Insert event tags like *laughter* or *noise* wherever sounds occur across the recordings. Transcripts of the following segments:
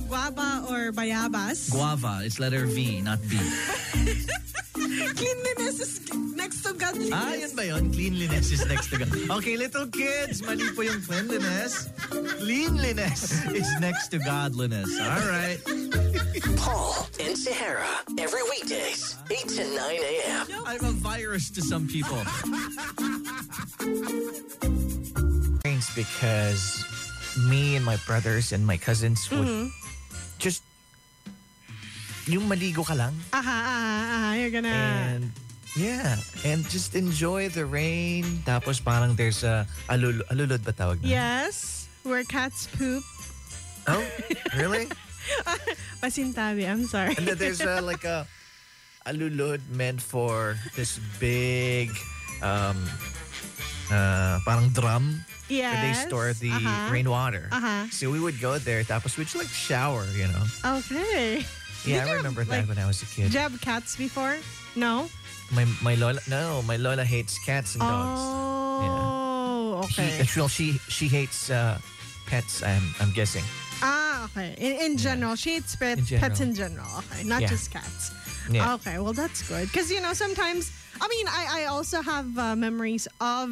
So, guava or bayabas? Guava. It's letter V, not B. *laughs* Cleanliness is next to godliness. Ah, yun ba yun? Cleanliness is next to God. Okay, little kids, mali po yung cleanliness. Cleanliness is next to godliness. All right. Paul and Sahara. Every weekdays, 8 to 9 a.m. I'm a virus to some people. It's because me and my brothers and my cousins would Mm-hmm. Just yung maligo ka lang Aha, aha, aha. You're gonna... and yeah and just enjoy the rain tapos parang there's a alul alulod ba tawag na? Yes, where cats poop. Oh, really? *laughs* Pasintabi, I'm sorry. and then there's a, like a *laughs* alulod meant for this big um uh, parang drum yes. where they store the uh-huh. rainwater. Uh-huh. So we would go there, tapos we'd like shower, you know. Okay. Yeah, Did I remember have, that like, when I was a kid. Did you have cats before? No? My my Lola, no, my Lola hates cats and dogs. Oh, okay. She, well, she she hates uh, pets. I'm I'm guessing. Ah, okay. In, in general, she hates pet, In general. pets in general. Okay, not Yeah. just cats. Yeah. Okay, well that's good because you know sometimes. I mean, I I also have uh, memories of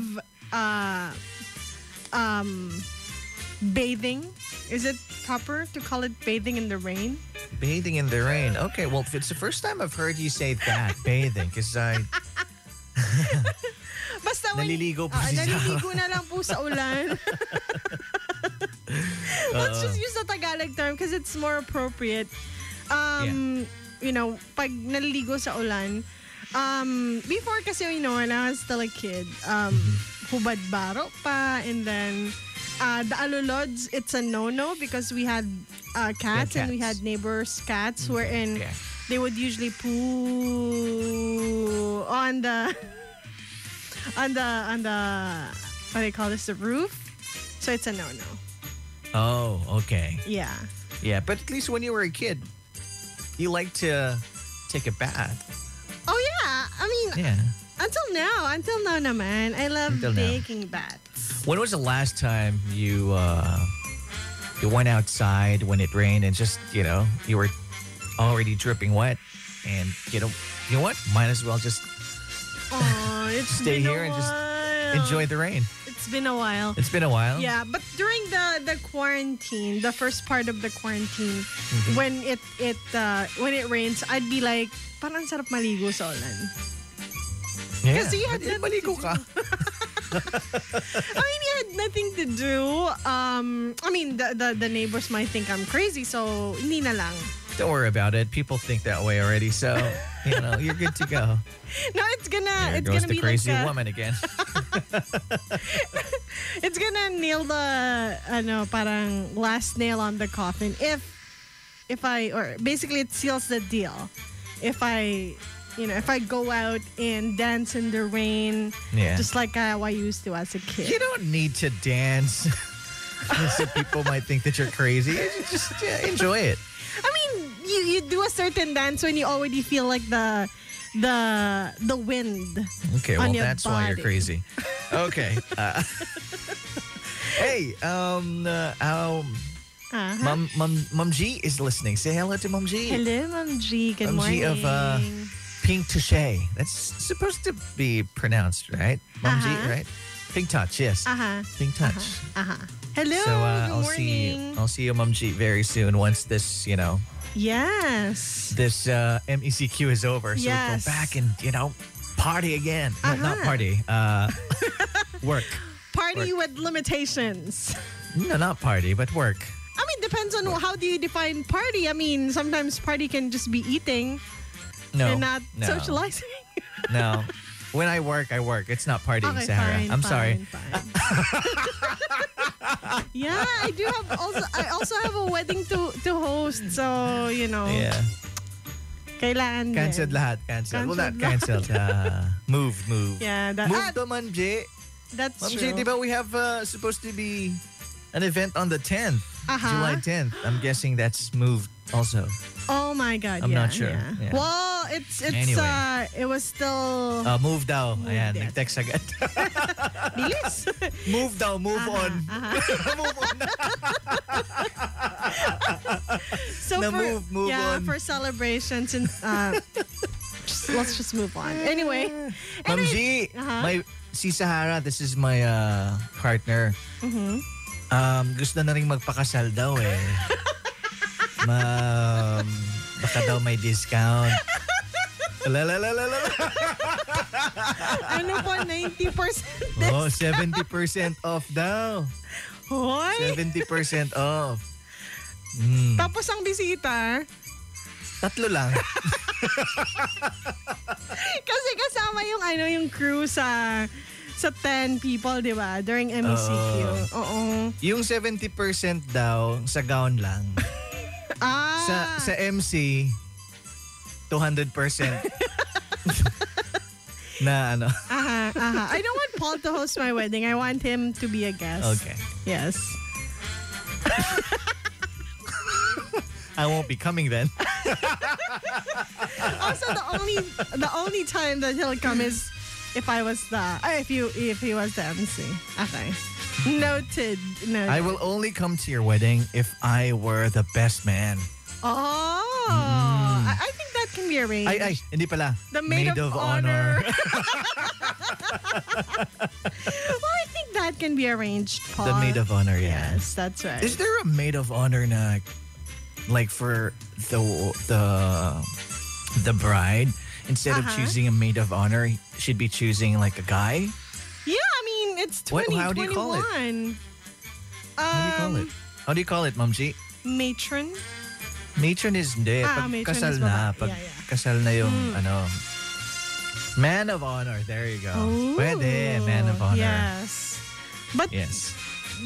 uh, um, bathing. Is it proper to call it bathing in the rain? Bathing in the rain. Okay, well, if it's the first time I've heard you say that, *laughs* bathing, because I *laughs* Basta when, Naliligo po Ah, si naliligo na lang po sa *laughs* ulan. Let's just use the Tagalog term because it's more appropriate. Um, you know, pag naliligo sa ulan, um, before kasi, you know, when I was still a kid, um, hubad baro pa, and then uh, the alulods, it's a no-no because we had uh, cats, and we had neighbors' cats wherein Yeah. they would usually poo on the *laughs* on the on the what do they call this the roof so it's a no-no Oh, okay. yeah Yeah, but at least when you were a kid, you like to take a bath. oh yeah i mean Yeah. Until now until now naman i love Until now. taking baths When was the last time you uh, you went outside when it rained and just you know you were already dripping wet and you know you know what might as well just oh *laughs* it's Stay been here and just while. enjoy the rain. it's been a while It's been a while. Yeah, but during the the quarantine, the first part of the quarantine, Mm-hmm. when it it uh, when it rains, I'd be like, parang sarap maligo sa ulan. Yeah. Kasi you had nothing to ka. *laughs* I mean, you had nothing to do. Um, I mean, the, the the neighbors might think I'm crazy, so hindi na lang. Don't worry about it. People think that way already, so you know you're good to go. *laughs* No, it's gonna There it's goes gonna the be crazy like a, woman again. *laughs* it's gonna nail the ano parang last nail on the coffin if if I or basically it seals the deal if I you know if I go out and dance in the rain Yeah. just like how I used to as a kid. You don't need to dance. *laughs* so people might think that you're crazy. Just yeah, enjoy it. I mean you you do a certain dance when you already feel like the the the wind. Okay, well that's why you're crazy. Okay. *laughs* Uh, hey, um, uh, um, Uh-huh. Mom, Mom, Mom G is listening. Say hello to Mom G. Hello, Mom G. Good Mom G morning. of, uh, Pink Touche. That's supposed to be pronounced, right? G, Uh-huh. right? Pink Touch, yes. uh-huh. Pink Touch. Uh-huh. Hello. So uh, I'll see. morning. I'll see you, G, very soon. Once this, you know, yes. this uh, MECQ is over, so we go back and you know, party again. No, not Uh-huh. party. Uh, *laughs* work. Party with limitations. No, not party, but work. I mean, depends on how do you define party. I mean, sometimes party can just be eating No, and not no, socializing. *laughs* No. When I work, I work. It's not partying, okay, Sarah. fine. I'm fine, sorry. Fine. *laughs* yeah, I do have also. I also have a wedding to to host. So you know, Yeah. kailangan. Cancelled lahat. Cancelled. Well, not Cancelled. Uh, moved, moved. Yeah, that, move to Ma'am J. that's Ma'am true. J, di ba we have uh, supposed to be an event on the 10th, Uh-huh. July 10th. I'm guessing that's moved also. Oh my God! I'm yeah, not sure. yeah. Yeah. Well, it's it's Anyway. uh, it was still Uh, move daw. Moved Ayan, it. nag-text agad. *laughs* bilis. *laughs* move daw, move on. Uh-huh. *laughs* move on. No, na for, move, move yeah, on. for celebrations and uh, just, let's just move on. Anyway, Ma'am G, Uh-huh. my, si Sahara, this is my uh, partner. Mhm. Um, gusto na rin magpakasal daw eh. Ma, baka daw may discount. La la la la la. ano po, 90% Oh, 70% off daw. Hoy! 70% off. Mm, Tapos ang bisita, tatlo lang. *laughs* kasi kasama yung ano yung crew sa sa 10 people, di ba? During MECQ. Oo. Yung 70% daw sa gown lang. *laughs* Ah. Sa sa MC 200% na ano. Aha, aha. I don't want Paul to host my wedding. I want him to be a guest. Okay. Yes. *laughs* I won't be coming then. *laughs* Also, the only the only time that he'll come is if I was the uh, if you if he was the MC. Okay. Noted. Noted. I will only come to your wedding if I were the best man. Oh, I, I think that can be arranged. Ay, ay, hindi pala. The maid, of, honor. *laughs* *laughs* well, I think that can be arranged, Paul. the maid of honor, yeah. Yes, that's right. Is there a maid of honor na like for the the the bride instead of Uh-huh. choosing a maid of honor, she'd be choosing like a guy? yeah, I mean it's What- twenty how do you call it? twenty one. How do you call Um, it? How do you call it, Mom G? Matron. Matron is hindi. Ah, Pag matron kasal is na. Pag Yeah, yeah. kasal na yung ano. Man of honor. There you go. Ooh, Pwede. Man of honor. Yes. But Yes.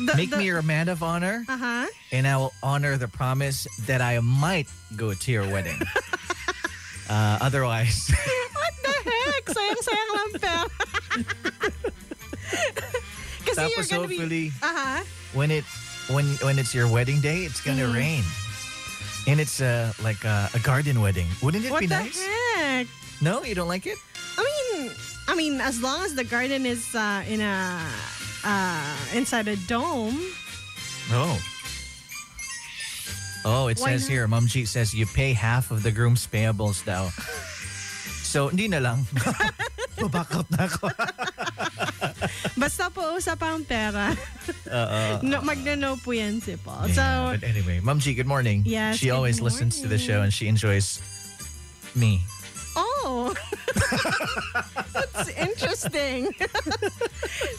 the, Make the, me your man of honor Uh huh. and I will honor the promise that I might go to your wedding. *laughs* uh, otherwise, *laughs* What the heck? Sayang-sayang lang pera. *laughs* Kasi tapos you're gonna hopefully be... Uh-huh. when it when when it's your wedding day, it's gonna Mm. rain. And it's uh, like a, a garden wedding. Wouldn't it What be the nice? heck? No, you don't like it? I mean, I mean, as long as the garden is uh, in a uh, inside a dome. Oh. Oh, it Why says not? here, Mom G says you pay half of the groom's payables daw. So, hindi na lang. *laughs* Baback out na ako. *laughs* Basta po usap ang pera. Uh, no, magna-no po yan si Paul. yeah, So, but anyway, Mom G, good morning. Yes, She always listens to the show and she enjoys me. Oh. *laughs* That's interesting. *laughs*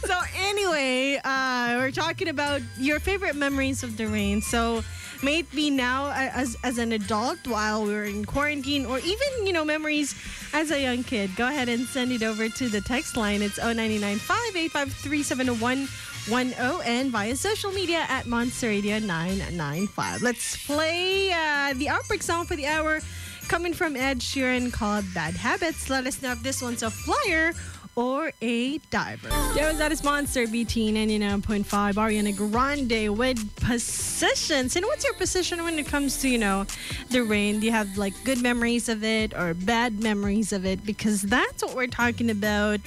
so anyway, uh, we're talking about your favorite memories of the rain. So may it be now uh, as as an adult while we're in quarantine or even, you know, memories as a young kid. Go ahead and send it over to the text line. It's 0995-853-7110 and via social media at Monster Radio 995. Let's play uh, the outbreak song for the hour coming from Ed Sheeran called Bad Habits. Let us know if this one's a flyer or a diver. Yo, that is Monster BT 99.5 Ariana Grande with positions. And what's your position when it comes to, you know, the rain? Do you have like good memories of it or bad memories of it? Because that's what we're talking about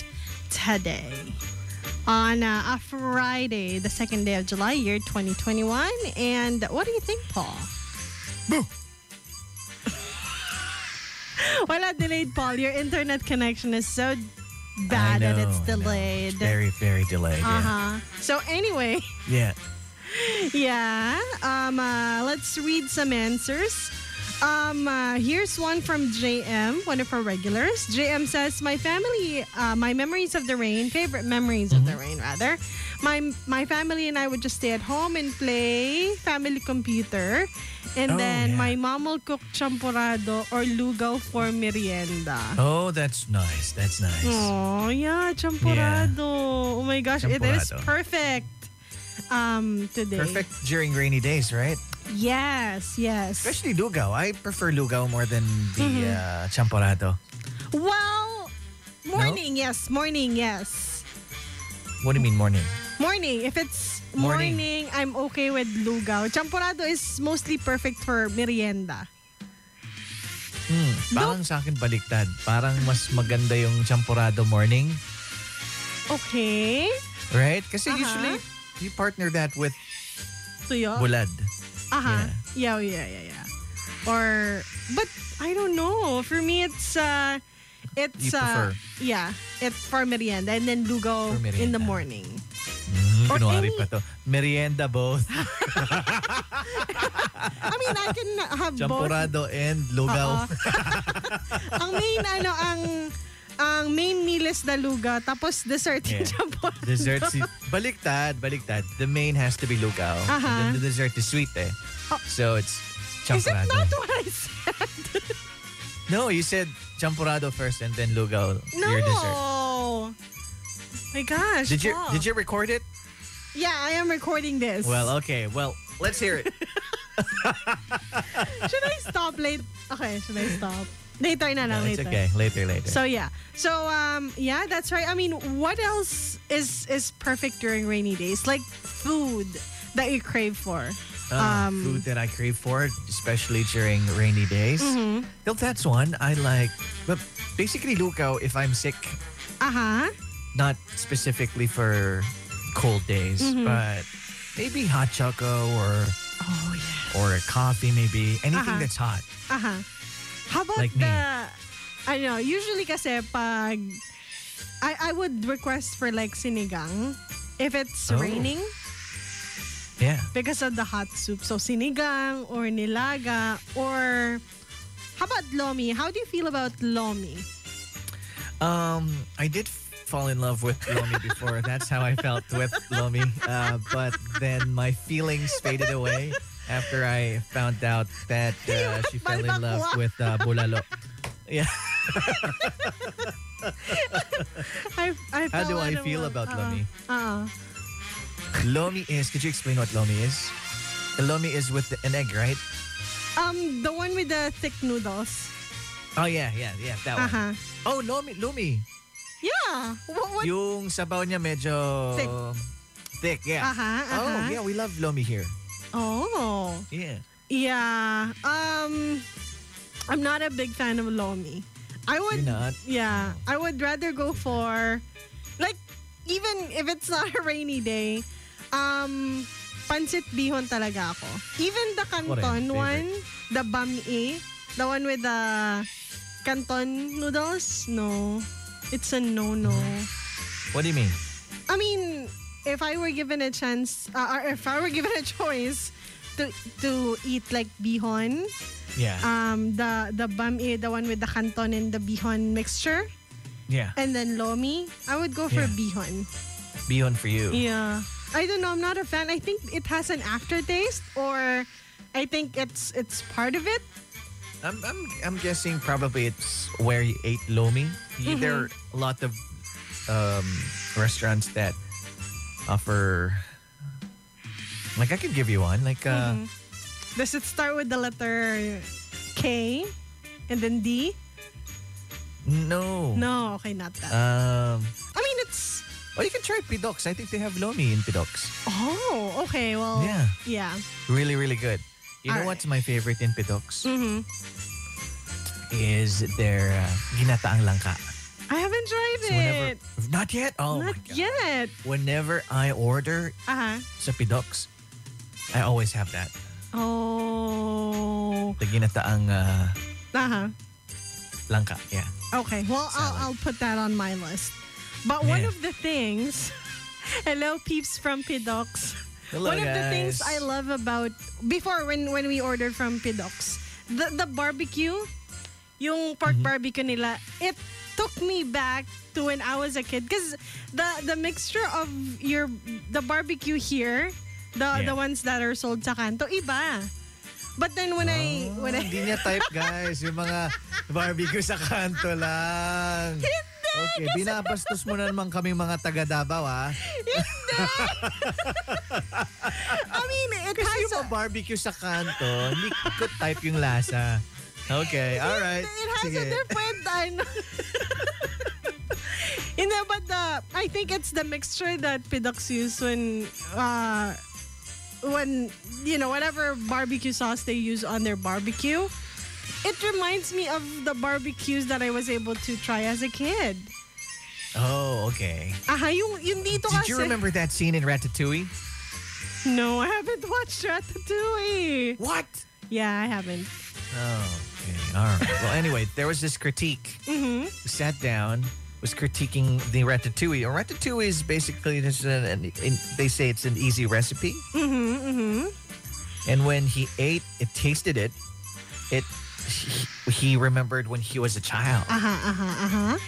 today. On uh, a Friday, the second day of July, year 2021. And what do you think, Paul? *laughs* Wala delayed, Paul. Your internet connection is so bad I that it's delayed. It's very, very delayed. Uh huh. So anyway, Yeah. *laughs* yeah. Um. Uh, let's read some answers. Um. Uh, here's one from JM, one of our regulars. JM says, "My family, uh, my memories of the rain, favorite memories of Mm-hmm. the rain, rather. My my family and I would just stay at home and play family computer, and Oh, then yeah. my mom will cook champorado or lugaw for merienda." Oh, that's nice. That's nice. Oh, yeah, champurrado. Oh my gosh, it is perfect um today. Perfect during rainy days, right? Yes, yes. Especially lugaw. I prefer lugaw more than the Mm-hmm. uh, champorado. Well, morning, yes, morning, yes. What do you mean morning? Morning. If it's Morning. morning, I'm okay with lugaw. Champurrado is mostly perfect for merienda. Hmm, parang sa akin baliktad. Parang mas maganda yung champorado morning, Okay. right? Kasi usually you partner that with Tuyo. bulad. Aha. Yeah, yeah, yeah, yeah. or but I don't know. For me, it's uh, it's uh, yeah, it's for merienda and then lugaw For in the morning. Mm, Or any- pa to. Merienda both. *laughs* *laughs* I mean, I can have both. Champurado and lugaw. *laughs* Ang main ano ang ang main meal is the lugaw tapos dessert Yeah. champurado. Dessert si baliktad, baliktad. The main has to be lugaw. Uh-huh. And then the dessert is sweet eh. Oh. So it's Is it not what I said? No, you said champurado first and then lugaw No. your dessert. My gosh. Did you Paul. did you record it? Yeah, I am recording this. Well, okay. Well, let's hear it. *laughs* *laughs* should I stop late? Okay, should I stop? Later na lang, No, it's later. okay. Later, later. So yeah. So um yeah, that's right. I mean, what else is is perfect during rainy days? Like food that you crave for. Uh, um, food that I crave for, especially during rainy days. Mm-hmm. Well, that's one I like. But basically, lugaw if I'm sick, Uh-huh. not specifically for cold days, Mm-hmm. but maybe hot choco or Oh yeah. or a coffee, maybe anything Uh-huh. that's hot. Aha. How about Like me. the I know, usually kasi pag I I would request for like sinigang if it's Oh. raining Yeah. because of the hot soup. So sinigang or nilaga or how about lomi? How do you feel about lomi? Um, I did fall in love with Lomi *laughs* before. That's how I felt with Lomi. Uh, but then my feelings faded away after I found out that uh, she fell in love with uh, Bulalo. Yeah. *laughs* I, I How do I feel about Uh-uh. lomi? Uh-uh. Lomi is. Could you explain what Lomi is? The Lomi is with an egg, right? Um, the one with the thick noodles. Oh yeah, yeah, yeah. That one. Uh-huh. Oh, Lomi, Lomi. Yeah. What, what? Yung sabaw niya medyo Thick. thick, yeah. Uh-huh, Oh, uh-huh. yeah, we love Lomi here. Oh. Yeah. Yeah. Um I'm not a big fan of lomi. I would You're not? Yeah. I would rather go for like even if it's not a rainy day, um pancit bihon talaga ako. Even the canton one, the bami, the one with the canton noodles, no. It's a no-no. What do you mean? I mean, if I were given a chance, uh, or if I were given a *laughs* choice to to eat like bihon, Yeah. um, the the bami, the one with the canton and the bihon mixture, yeah. and then lomi, I would go for Yeah. bihon. Bihon for you. Yeah, I don't know. I'm not a fan. I think it has an aftertaste, or I think it's it's part of it. I'm, I'm, I'm guessing probably it's where you ate Lomi. Mm-hmm. There are a lot of um, restaurants that offer. Like I could give you one. Like uh, Mm-hmm. Does it start with the letter K, and then D? no. No, okay, not that. Um. I mean, it's Oh, you can try Pidox. I think they have Lomi in Pidox. oh, okay. Well, Yeah. yeah. Really, really good. You know Alright. what's my favorite in Pidox? Mm-hmm. Is their uh, ginataang langka. I haven't tried So whenever, it. not yet. Oh Not my god. yet. Whenever I order Uh-huh. sa Pidox, I always have that. Oh. The ginataang uh, Uh-huh. langka. Yeah. Okay. Well, I'll, I'll put that on my list. But one of the things, *laughs* hello peeps from Pidox. Hello, one of the things I love about before when when we ordered from Pidox, the the barbecue, yung pork Mm-hmm. barbecue nila, it took me back to when I was a kid because the the mixture of your the barbecue here, the Yeah. the ones that are sold sa kanto, iba. But then when I when I Hindi niya type, guys. Yung mga *laughs* barbecue sa kanto lang. Hindi, Okay, binabastos mo na naman kami mga taga Davao, ha? *laughs* I mean, it Kasi has yung a, mga barbecue sa kanto, hindi ko type yung lasa. Okay, alright. It has Sige. a different ano. *laughs* Hindi, but the, I think it's the mixture that Pidox use when, uh, when, you know, whatever barbecue sauce they use on their barbecue. It reminds me of the barbecues that I was able to try as a kid. Oh, okay. Aha, yung, yung dito Did kasi. you remember that scene in Ratatouille? No, I haven't watched Ratatouille. What? Yeah, I haven't. Oh, Okay, all right. Well, anyway, there was this critique. Mm-hmm. Sat down, was critiquing the ratatouille. A ratatouille is basically just an, an, an- they say it's an easy recipe. Mm-hmm, mm-hmm. And when he ate, it tasted it. It he, he remembered when he was a child. Uh huh. Uh huh. Uh huh.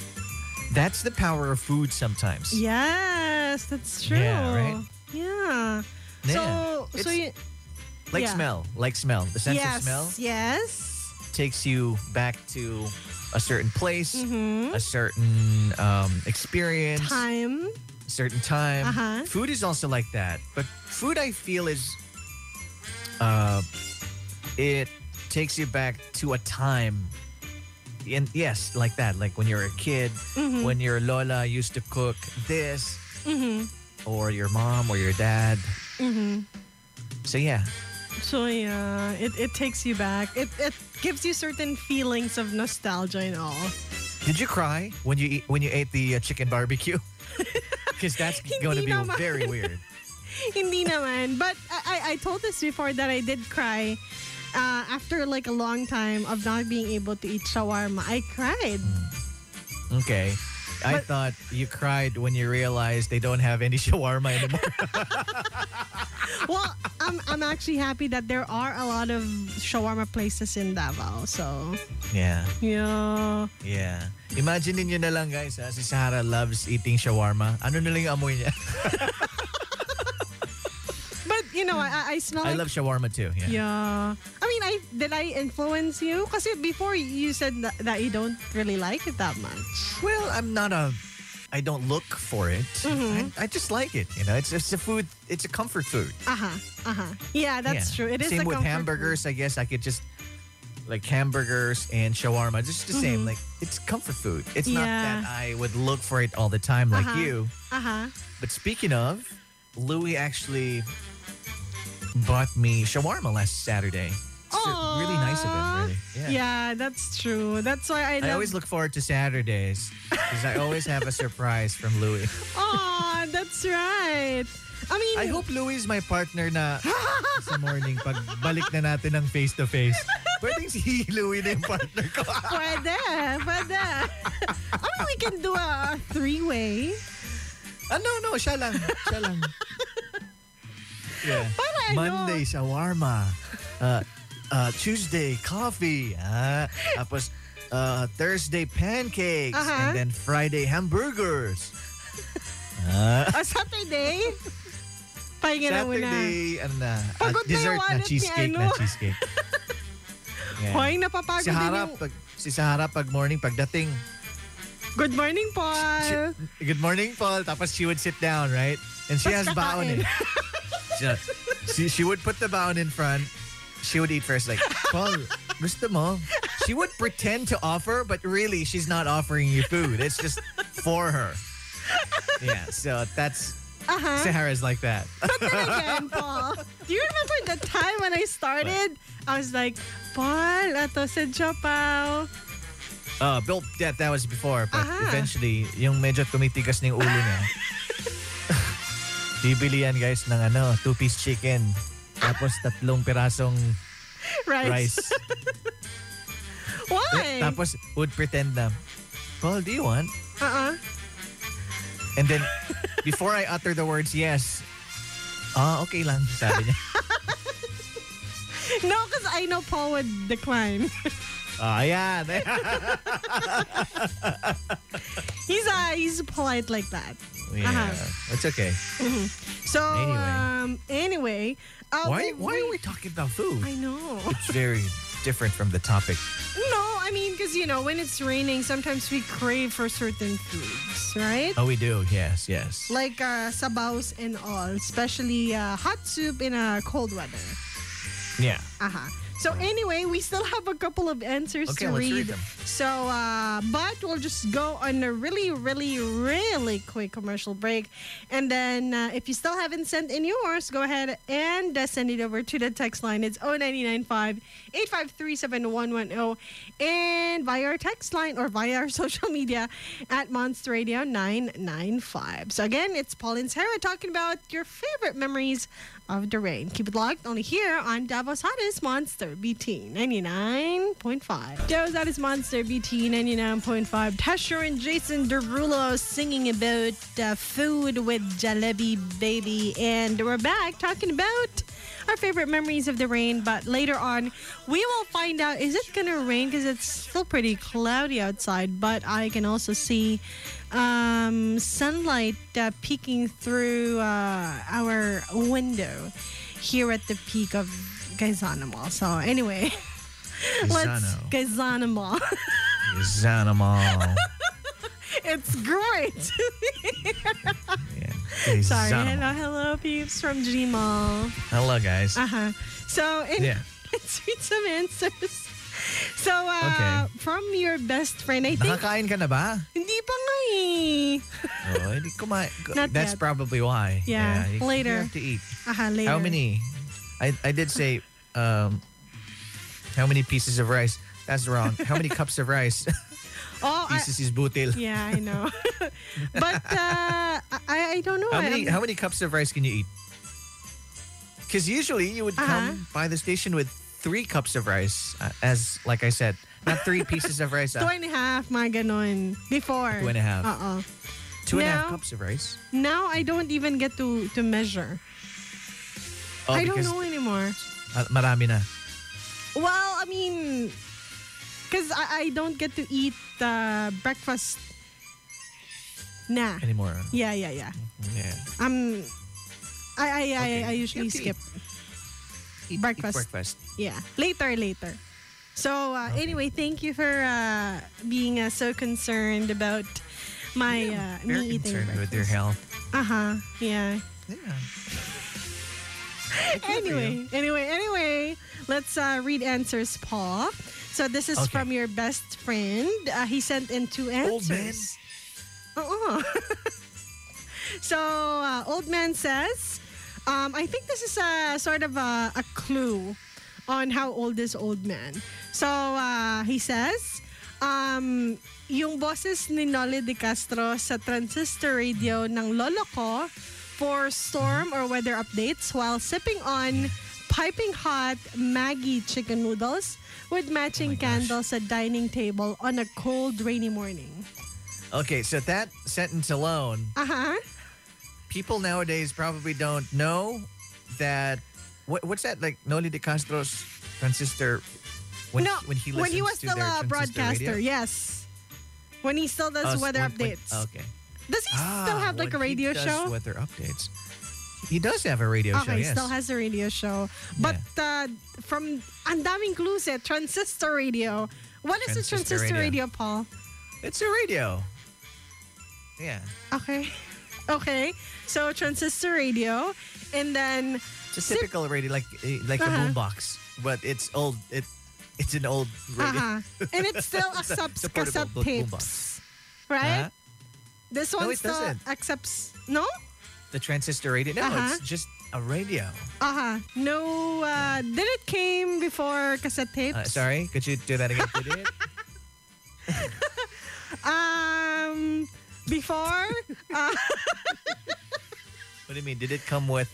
That's the power of food sometimes. Yes, that's true. Yeah, right? Yeah. Yeah. So, so you, like yeah. smell, like smell. The sense yes, of smell yes. takes you back to a certain place, Mm-hmm. a certain um, experience, Time. certain time. Uh-huh. Food is also like that, but food I feel is, uh, it takes you back to a time. And yes, like that, like when you're a kid, Mm-hmm. when your lola used to cook this, Mm-hmm. or your mom or your dad. Mm-hmm. So yeah, So yeah, it, it takes you back. It it gives you certain feelings of nostalgia and all. Did you cry when you eat, when you ate the uh, chicken barbecue? *laughs* Because that's going to be naman. very weird. *laughs* Hindi naman. But I, I, I told this before that I did cry uh, after like a long time of not being able to eat shawarma. I cried. Okay. I But- thought you cried when you realized they don't have any *laughs* shawarma anymore. *laughs* Well, I'm, I'm actually happy that there are a lot of shawarma places in Davao. So, yeah, yeah. yeah. Imagine niyo na lang guys, ha? si Sarah loves eating shawarma. Ano na lang yung amoy niya? *laughs* You know, I, I smell I like love shawarma too. Yeah. Yeah. I mean, I did I influence you? Because before you said that, that you don't really like it that much. Well, I'm not a. I don't look for it. Mm-hmm. I, I just like it. You know, it's it's a food. It's a comfort food. Uh-huh. Uh-huh. Yeah, that's Yeah. true. It is same with hamburgers. I guess I could just like hamburgers and shawarma, just the same. Like it's comfort food. It's not Mm-hmm. That I would look for it all the time like Uh-huh. you. Uh-huh. But speaking of, Louis actually bought me shawarma last Saturday. It's really nice of him, really. Yeah. Yeah, that's true. That's why I I love always look forward to Saturdays because I always have a surprise from Louis. *laughs* Oh, that's right. I mean, I hope Louis is my partner na *laughs* sa morning pag balik na natin ng face-to-face. Pwedeng si Louis na yung partner ko. *laughs* pwede, pwede. I mean, we can do a three-way. Ah, no, no. Siya lang. Siya lang. Yeah. Para? Monday, shawarma. Uh, uh, Tuesday, coffee. Ah, tapos uh, Thursday, pancakes. Uh-huh. And then Friday, hamburgers. Ah, O Saturday, pahinga na muna. Saturday, ano na, uh, Pagod na yung dessert na ni cheesecake ano. na cheesecake. *laughs* Yeah. Hoy, napapagod Si din Harap, yung... pag, si Sahara pag morning, pagdating, Good morning, Paul. good morning, Paul. Tapos she would sit down, right? And she has Tapos baon eh. She, she, she would put the baon in front. She would eat first like, Paul, gusto mo? She would pretend to offer, but really she's not offering you food. It's just for her. Yeah, so that's Uh-huh. Sahara's like that. But Then again, Paul, do you remember the time when I started? I was like, Paul, ato sa Japaw. Uh, Bill, that, that was before, but Aha. eventually, yung medyo tumitigas na yung ulo niya. *laughs* Bibili yan guys ng ano, two-piece chicken. Tapos tatlong pirasong Rice. rice. *laughs* Why? Tapos would pretend na, Paul, do you want? Uh-uh. And then, *laughs* before I utter the words yes, ah, okay lang, sabi niya. *laughs* No, because I know Paul would decline. Ah, yan. he's uh, he's polite like that. Yeah, Uh-huh. it's okay. So Anyway. um anyway, uh, Why, we- why are we talking about food? I know. It's *laughs* very different from the topic. No, I mean because you know when it's raining, sometimes we crave for certain foods, right? Oh, we do. Yes, yes. Like uh, sabaws and all, especially uh, hot soup in a cold weather. Yeah. Uh-huh. So anyway, we still have a couple of answers Okay, to let's read. read them. So, uh, but we'll just go on a really, really, really quick commercial break. And then uh, if you still haven't sent in yours, go ahead and uh, send it over to the text line. It's 0995 8537110 and via our text line or via our *laughs* social media at Monster Radio 995. So again, it's Paul and Sarah talking about your favorite memories of the rain. Keep it locked only here on Davao's Hottest Monster BT 99.5. Joe's that is Monster BT 99.5. Tesher and Jason Derulo singing about uh, food with Jalebi Baby. And we're back talking about our favorite memories of the rain. But later on, we will find out is it going to rain? Because it's still pretty cloudy outside. But I can also see um, sunlight uh, peeking through uh, our window here at the peak of Gaizana Mall. So anyway, *laughs* let's Gaisano. Gaizana Mall. It's great. *laughs* Yeah. Sorry. Hello, hello, peeps from G Mall. Hello, guys. Uh huh. So in, Yeah. *laughs* let's read some answers. So uh, Okay. from your best friend, I think Nakakain ka na ba? hindi pa nga eh. Oh, hindi kumain. *laughs* That's yet. probably why. Yeah, you, later. You have to eat. Aha, later. How many? I, I did say, um, how many pieces of rice? That's wrong. How many cups of rice? *laughs* Oh, I, pieces is butil. yeah, I know. but uh, I, I don't know. How many I'm- how many cups of rice can you eat? Because usually you would Uh-huh. come by the station with three cups of rice, uh, as like I said, not three *laughs* pieces of rice, Two and a half, uh, mga ganon. Before. Two and a half. Uh-uh. two and a half now- cups of rice. Now I don't even get to to measure. Oh, I don't know anymore. uh, marami na. Well, I mean, because I, I don't get to eat uh, breakfast. Nah. anymore. Yeah, yeah, yeah. Yeah. Um, I I I, Okay. I usually You skip. Eat, Breakfast. Eat breakfast. Yeah, later, later. So uh, anyway, thank you for uh, being uh, so concerned about my uh, Very me eating concerned with your health. Uh huh. Yeah. Yeah. Anyway, anyway, anyway, let's uh, read answers, Paul. So this is Okay. from your best friend. Uh, he sent in two answers. Old man? Oo. *laughs* so, uh, old man says, um, I think this is a sort of a, a clue on how old is old man. So, uh, he says, um, yung boses ni Noli De Castro sa transistor radio ng lolo ko for storm or weather updates while sipping on piping hot Maggi chicken noodles with matching gosh. candles at dining table on a cold rainy morning. Okay, so that sentence alone, Uh-huh. people nowadays probably don't know that. What, what's that like? Noli de Castro's transistor. When no, he, when he when he listens was to still their a transistor broadcaster, radio? yes. When he still does Oh, weather when- when- updates. okay. Does he Ah, still have like a he radio does show? Weather updates. He does have a radio show. Okay, Yes. still has a radio show. But uh, from ang daming clues eh, transistor radio. What is a Transistor transistor radio, radio. Paul? It's a radio. Yeah. Okay. *laughs* Okay. So transistor radio and then It's a typical radio, like eh, like Uh-huh. a boombox, but it's old. It it's an old radio. uh and it *laughs* still a- accepts it's a cassette tapes. Right? Huh? This No, one it still doesn't. accepts No? The transistor radio. No, Uh-huh. it's just a radio. Uh-huh. No uh did it came before cassette tapes? Uh, sorry, could you do that again? Did it? *laughs* Um, before? *laughs* uh, *laughs* What do you mean? Did it come with?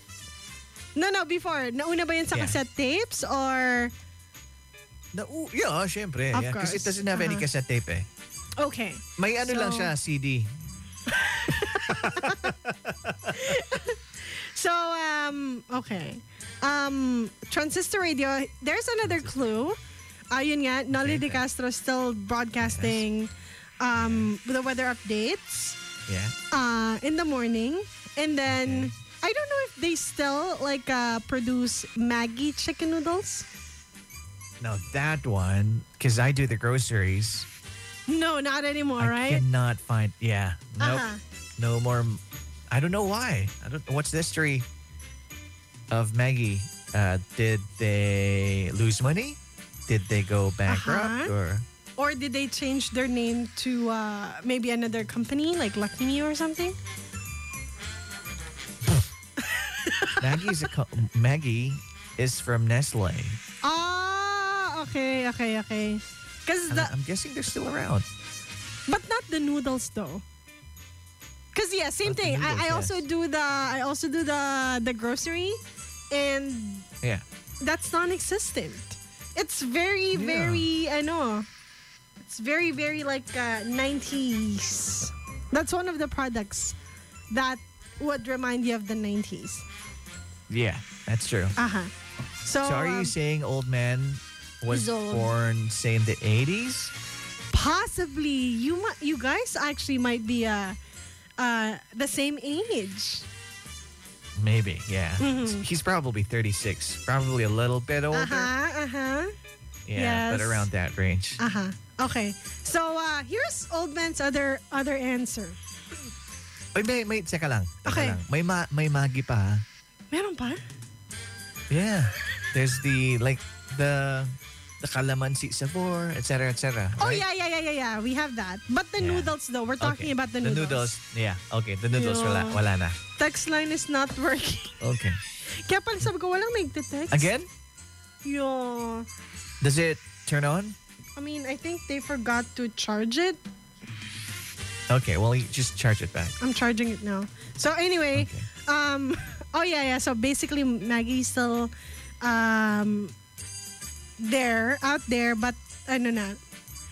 no, no, before. Nauna ba yun sa Yeah. cassette tapes or... No, oh, yeah, syempre. Of yeah, because it course. doesn't have any Uh-huh. cassette tape eh. Okay. May ano lang So- siya, CD. *laughs* So, um, okay. Um, transistor radio, there's another clue. Ayun nga, Noli De Okay. Castro still broadcasting um, the weather updates Yeah. uh, in the morning. And then, I don't know if they still like uh, produce Maggi chicken noodles. Now that one, because I do the groceries, No, not anymore, I right? cannot find. Yeah. Nope. Uh-huh. No more. I don't know why. I don't. What's the history of Maggi? Uh, did they lose money? Did they go bankrupt Uh-huh. or? Or did they change their name to uh, maybe another company like Lucky Me or something? Maggi's a co- Maggi is from Nestle. Ah, okay, okay, okay. Cause the, I'm guessing they're still around. but not the noodles though. Cause yeah, same Not thing. I, I noodles, also do the I also do the the grocery, and Yeah. that's non-existent. It's very, Yeah. very, ano, it's very, very like uh, 90s. That's one of the products that would remind you of the 90s. Yeah, that's true. Uh-huh. So, So are you um, saying old man was old. born, say, in the 80s? possibly you mi- you guys actually might be uh, uh, the same age. Maybe, yeah. Mm-hmm. He's probably 36, probably a little bit older. Uh-huh, uh-huh. Yeah, but around that range. Uh-huh. Okay. So, uh, here's old man's other other answer. Oy, may, may, teka lang. Teka Okay. lang. May, ma, may Maggi pa. ha? Meron pa? Yeah. There's the, like, the, the calamansi sabor, etc., etc. Oh, yeah, yeah, yeah, yeah, yeah. We have that. But the Yeah. noodles, though. We're talking Okay. about the noodles. The noodles. yeah. Okay, the noodles, wala, Yeah. wala na. Text line is not working. Okay. Kaya pala sabi ko, walang nagte-text. Again? Yeah. Does it turn on? I mean, I think they forgot to charge it. Okay, well, you just charge it back. I'm charging it now. So anyway, Okay. um, *laughs* oh yeah, yeah. So basically, Maggi's still, um, there, out there, but ano na,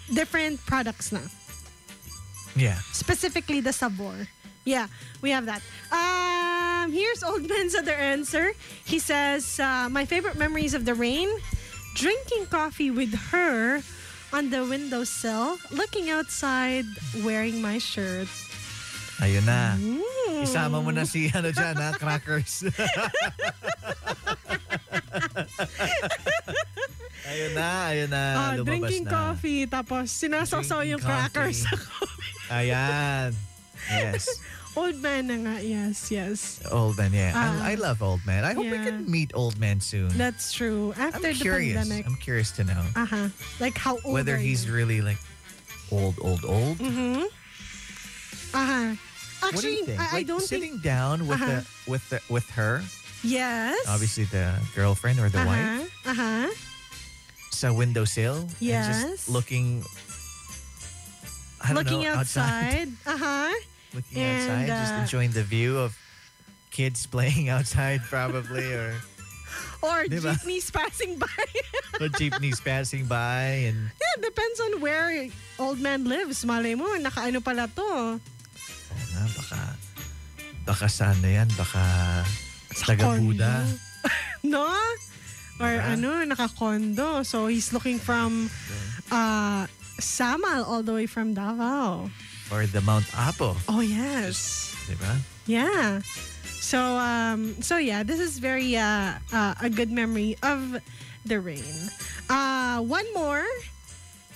different products na. Yeah. Specifically the sabor. Yeah, we have that. Um, here's Old Man's other answer. He says, uh, my favorite memories of the rain, drinking coffee with her on the windowsill, looking outside, wearing my shirt. Ayun na. Mm. Isama mo na si *laughs* ano dyan ha, crackers. *laughs* ayun na, ayun na. Ah, lumabas drinking na. coffee, tapos sinasasaw yung crackers sa coffee. *laughs* Ayan. Yes. Old man na nga, yes, yes. Old man, yeah. Ah. I, I love old man. I hope we Yeah. can meet old man soon. That's true. I'm After the curious. pandemic. I'm curious to know Uh-huh. Like how old whether are he's you? really like old, old, old. Mm-hmm. Uh-huh. What do you Actually, think? I, I like don't think. sitting think... down with Uh-huh. the with the with her, Yes. obviously the girlfriend or the wife, Uh-huh. Uh-huh. sa windowsill, and Yes. just looking. I don't Looking know, outside. Uh-huh. Looking And, outside, just uh, enjoying the view of kids playing *laughs* outside, probably, or, Or Diba? jeepneys passing by. or jeepneys passing by, and yeah, it depends on where old man lives. Malay mo, nakaano pala to. oh nga, baka, baka saan na yan, baka taga Buda. *laughs* No? Or Diba? ano, naka-condo. So he's looking from uh, Samal all the way from Davao. Or the Mount Apo, Oh, yes. di ba? Yeah. So um so yeah, this is very uh, uh a good memory of the rain. Uh one more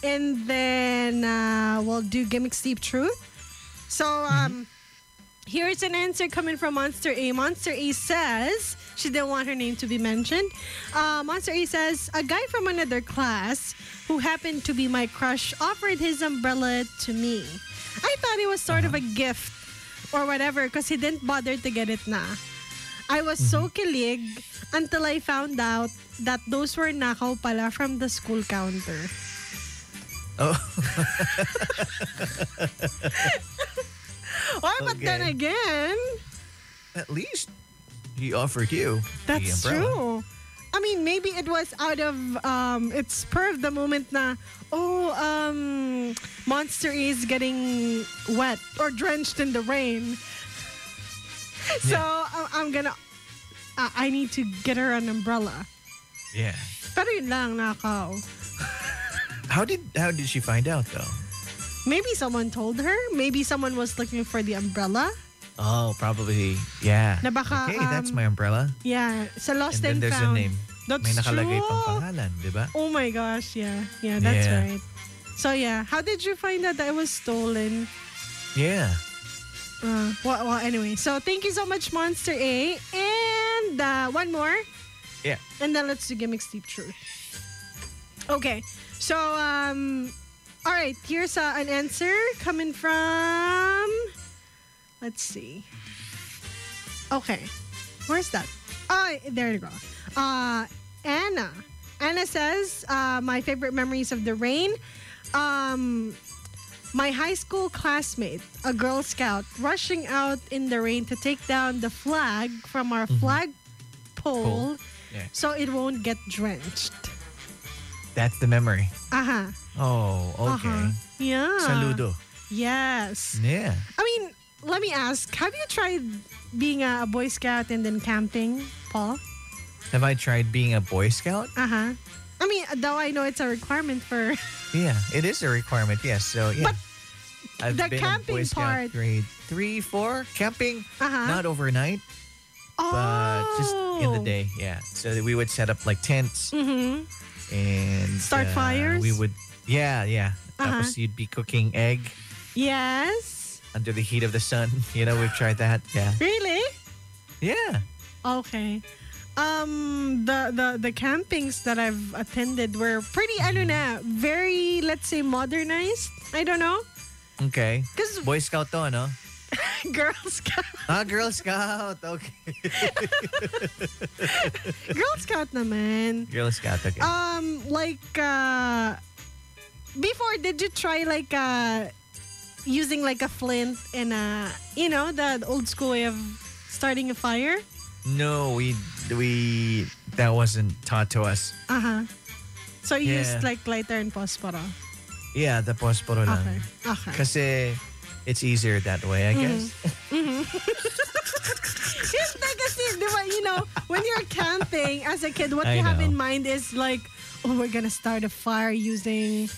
and then uh we'll do gimmick Steve Truth. So um here's an answer coming from Monster A. Monster A says she didn't want her name to be mentioned. Uh, Monster A says a guy from another class who happened to be my crush offered his umbrella to me. I thought it was sort of a gift or whatever because he didn't bother to get it na. I was so kilig until I found out that those were nakaw pala from the school counter. Oh, *laughs* *laughs* Or but then again, at least he offered you That's true. I mean, maybe it was out of um, it's spur of the moment na oh um, Monster is getting wet or drenched in the rain. So I- I'm gonna uh, I need to get her an umbrella. Yeah. Pero yun lang nakaw. How did how did she find out though? Maybe someone told her. Maybe someone was looking for the umbrella. Oh, probably yeah. Na baka, okay, that's um, my umbrella. Yeah, sa lost And then and, there's found. a name. That's May nakalagay true. pang pangalan, di ba? Oh my gosh, yeah. Yeah, that's Yeah. right. So yeah, how did you find out that it was stolen? Yeah. Uh, well, well, anyway, so thank you so much, Monster A. And uh, one more. Yeah. And then let's do Gimmicks Deep Truth. Okay, so, um, all right, here's uh, an answer coming from, let's see. Okay, where's that? Oh, there you go. Uh, Anna. Anna says, uh, my favorite memories of the rain. Um, my high school classmate, a Girl Scout, rushing out in the rain to take down the flag from our flag pole Pole. Yeah. so it won't get drenched. That's the memory. Uh-huh. Oh, okay. Uh-huh. Yeah. Saludo. Yes. Yeah. I mean, let me ask, have you tried being a, a Boy Scout and then camping, Paul? Have I tried being a Boy Scout? Uh-huh. I mean, though I know it's a requirement for *laughs* Yeah, it is a requirement. Yes. So yeah. But I've the been camping a Boy Scout part- grade three, four, camping. Uh-huh. Not overnight, oh. but just in the day. Yeah. So we would set up like tents Mm-hmm. And Start uh, fires? We would. Yeah, yeah. Uh-huh. Tapos you'd be cooking egg Yes. under the heat of the sun. You know, we've tried that. Yeah. Really? Yeah. Okay. Um the the the campings that I've attended were pretty I don't know, very let's say modernized. I don't know. Okay. Cuz Boy Scout to, no? *laughs* Girl Scout Ah, Girl Scout. Okay. *laughs* Girl Scout naman. Girl Scout. Okay. Um like uh before did you try like uh using like a flint and uh you know the old school way of starting a fire? no, we we that wasn't taught to us. Uh-huh. So you Yeah. used like lighter and posporo. Yeah, the posporo lang. Okay. Okay. Kasi it's easier that way, I guess. *laughs* Hindi kasi, di ba, you know, when you're camping as a kid, what I you have in mind is like, oh, we're gonna start a fire using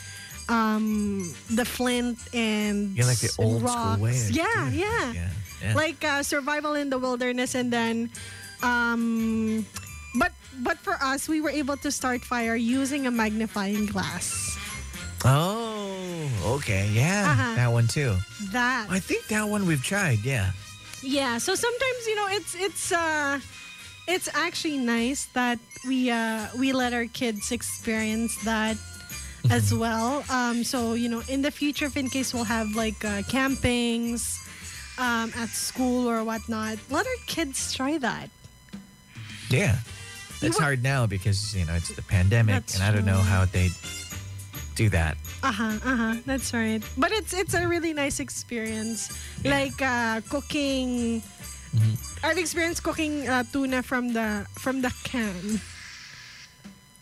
um the flint and Yeah, like the old school way. Yeah, yeah, yeah. yeah. Like uh, survival in the wilderness, and then, um, but but for us, we were able to start fire using a magnifying glass. Oh, okay. Yeah, Uh-huh. that one too. That I think that one we've tried. Yeah. Yeah, so sometimes you know it's it's uh it's actually nice that we uh we let our kids experience that *laughs* as well. Um so you know in the future if in case we'll have like uh, campings um at school or whatnot, let our kids try that. Yeah. It's hard now because, you know, it's the pandemic That's and I don't know how they do that. Uh-huh, uh-huh. That's right. But it's it's a really nice experience. Like uh cooking I've experienced cooking uh, tuna from the from the can.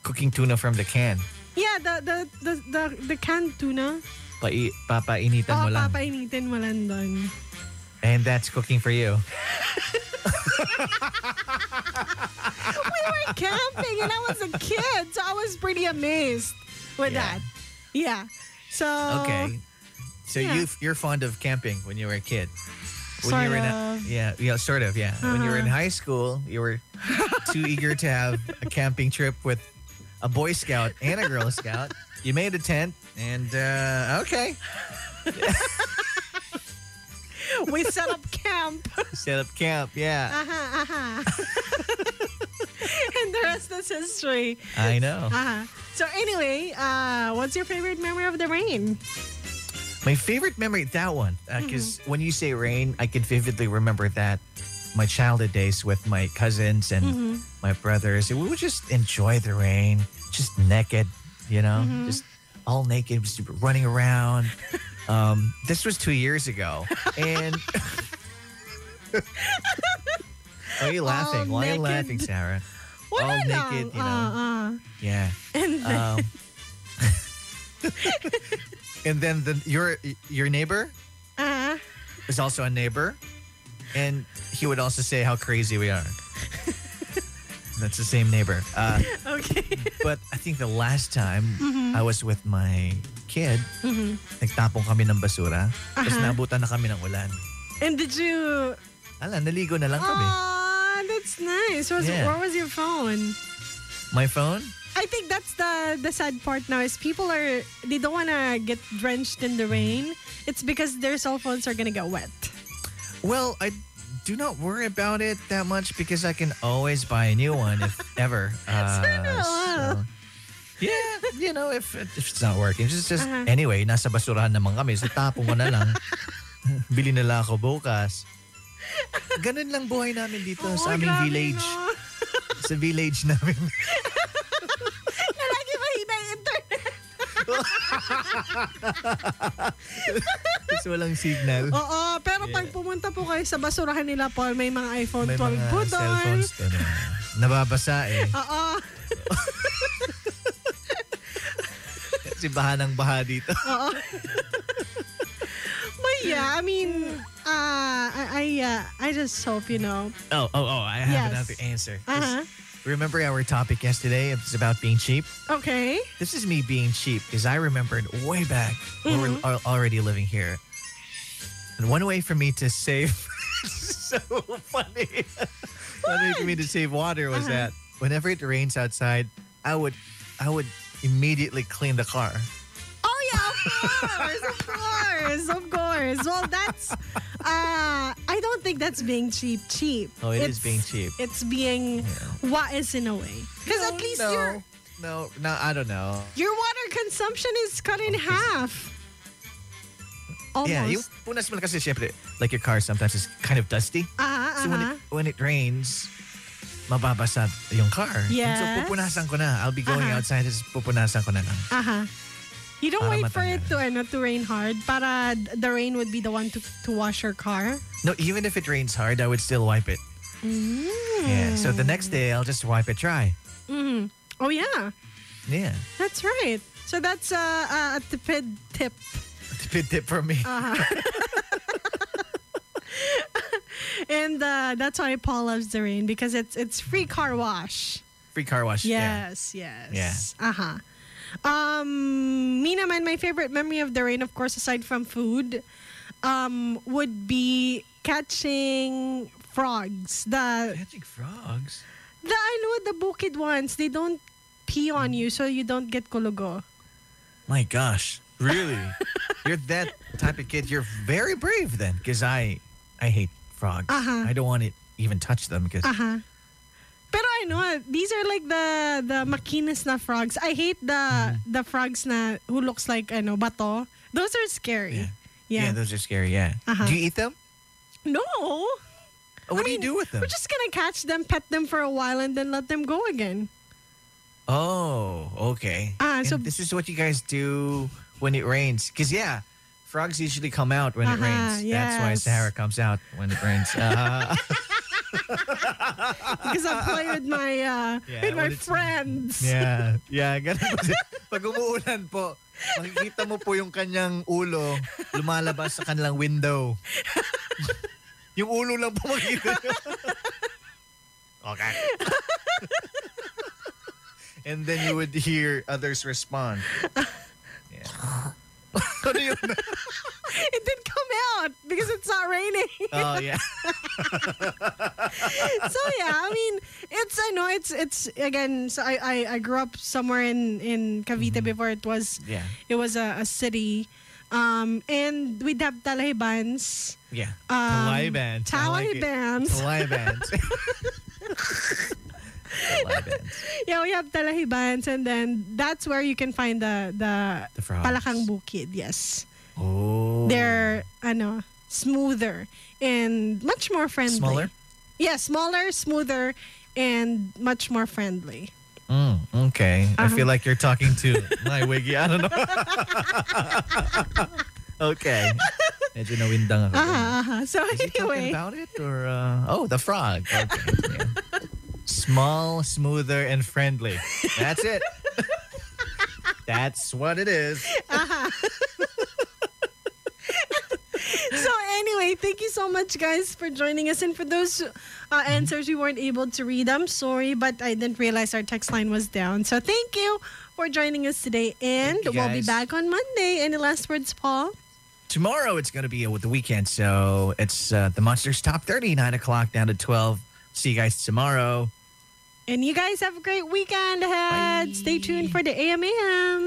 Cooking tuna from the can. Yeah, the the the the, the canned tuna. Pai, papainitan mo lang. papainitin mo lang doon. And that's cooking for you. *laughs* We were camping and I was a kid, so I was pretty amazed with Yeah. that. Yeah. So Okay. So yeah. you you're fond of camping when you were a kid. When Sort you were in of. a, yeah, yeah, sort of, yeah. When you were in Uh-huh. high school, you were too *laughs* eager to have a camping trip with a Boy Scout and a Girl Scout. You made a tent, and uh, okay, *laughs* we set up camp. *laughs* set up camp. Yeah, uh-huh, uh-huh. *laughs* and the rest is history. I know. Uh-huh. So anyway, uh, what's your favorite memory of the rain? My favorite memory, that one, because Mm-hmm. when you say rain, I can vividly remember that my childhood days with my cousins and Mm-hmm. my brothers. We would just enjoy the rain, just naked, you know, Mm-hmm. just all naked, just running around. *laughs* um, this was two years ago, and. *laughs* Why are you laughing? All Why are you laughing, Sarah? Wala All lang. naked, you know. Uh-uh. Yeah. And then, Um, *laughs* and then the, your your neighbor uh, is also a neighbor, and he would also say how crazy we are. *laughs* That's the same neighbor. Uh, okay. but I think the last time Mm-hmm. I was with my kid, nagtapon kami ng basura, tapos Uh-huh. nabutan na kami ng ulan. And did you Ala, naligo na lang kami. Aw, that's nice. Was, Yeah. Where was your phone? My phone? I think that's the the sad part now is people are they don't want to get drenched in the rain. It's because their cell phones are gonna get wet. Well, I do not worry about it that much because I can always buy a new one if *laughs* ever. Uh, Sana. yeah, you know, if, if it's not working. Just, just Uh-huh. anyway, nasa basurahan naman kami. So tapon mo na lang. *laughs* Bili na lang ako bukas. Ganun lang buhay namin dito Oo, sa aming grabe, village. no? *laughs* Sa village namin. Na lagi mahina yung internet. Tapos walang signal. Oo, pero pag pumunta po kayo sa basurahan nila, Paul, may mga iPhone May 12 mga po doon. cellphones doon. eh. Nababasa eh. Oo. *laughs* Kasi baha ng baha dito. Oo. *laughs* yeah, I mean, uh, I I, uh, I just hope you know. Oh, oh, oh, I have Yes. another answer. 'Cause Uh huh. Remember our topic yesterday? It was about being cheap. Okay. This is me being cheap because I remembered way back when Mm-hmm. we're al- already living here. And one way for me to save, *laughs* so funny, one way for me to save water was Uh-huh. that whenever it rains outside, I would, I would immediately clean the car. Oh yeah, of course, of course, of course. Well, that's. Uh, I don't think that's being cheap. Cheap. Oh, it is It's- being cheap. It's being what is in a way. Because at least no, your no, no, I don't know. your water consumption is cut in half. Almost. Yeah, yung punas mo lang kasi syempre, like your car sometimes is kind of dusty. Uh-huh, So when it, uh-huh. when it rains, mababasa yung car. And Yes. so pupunasan ko na. I'll be going Uh-huh. outside, just pupunasan ko na lang. Uh-huh. You don't wait for it to, ano, to rain hard para the rain would be the one to, to wash your car. No, even if it rains hard, I would still wipe it. Yeah. So the next day, I'll just wipe it dry. Mm. Oh yeah, Yeah. that's right. So that's uh, a tipid tip. A tip tip for me. Uh-huh. *laughs* And uh, that's why Paul loves the rain because it's it's free car wash. Free car wash. Yeah. Yes, yes. Yeah. Uh-huh. Um, me naman, my favorite memory of the rain, of course, aside from food, um, would be catching frogs. The Catching frogs. the I know the bukid ones. They don't pee on you, so you don't get kulugo. My gosh. Really? *laughs* You're that type of kid. You're very brave then, because I, I hate frogs. Uh-huh. I don't want to even touch them because Uh huh. Pero I know these are like the the makinis na frogs. I hate the Mm-hmm. the frogs na who looks like ano bato. Those are scary. yeah. Yeah. those are scary. Yeah. Uh-huh. Do you eat them? no. Oh, what I do you do with them? We're just gonna catch them, pet them for a while, and then let them go again. Oh, okay. Ah, And so- this is what you guys do when it rains. Because, yeah, frogs usually come out when it Uh-huh, rains. That's why yes. Sahara comes out when it rains. Uh, *laughs* *laughs* Because I play with my uh, Yeah, with my friends. yeah. Yeah, ganun *laughs* po. Pag umuulan po, makikita mo po yung kanyang ulo lumalabas sa kanilang window. *laughs* yung ulo lang po makikita. nyo. okay. And then you would hear others respond. *laughs* Yeah. Ano yun? It didn't come out because it's not raining. Oh, yeah. *laughs* so yeah, I mean, it's I know it's it's again. So I I, I grew up somewhere in in Cavite before it was. Yeah. it was a, a city, um, and we'd have talahibans. Yeah. Um, bands. I like it. Bands. Hawaii bands. *laughs* *laughs* *laughs* yeah, we have talahibans, and then that's where you can find the the, The frogs. palakang bukid. Yes, Oh. they're ano smoother and much more friendly. Smaller? Yeah, smaller, smoother, and much more friendly. Mm, okay. I Uh-huh. feel like you're talking to my wiggy. I don't know. *laughs* okay. Medyo nawindang ako. Uh-huh, uh-huh. So Is anyway, about it or uh, oh the frog? Okay. yeah. Small, smoother, and friendly. That's it. *laughs* That's what it is. *laughs* so anyway, thank you so much, guys, for joining us. And for those uh, answers we weren't able to read, I'm sorry, but I didn't realize our text line was down. So thank you for joining us today, and we'll be back on Monday. Any last words, Paul? Tomorrow it's going to be with the weekend, so it's uh, the Monsters Top 30, 9 o'clock down to 12. See you guys tomorrow. And you guys have a great weekend ahead. Stay tuned for the AMAM.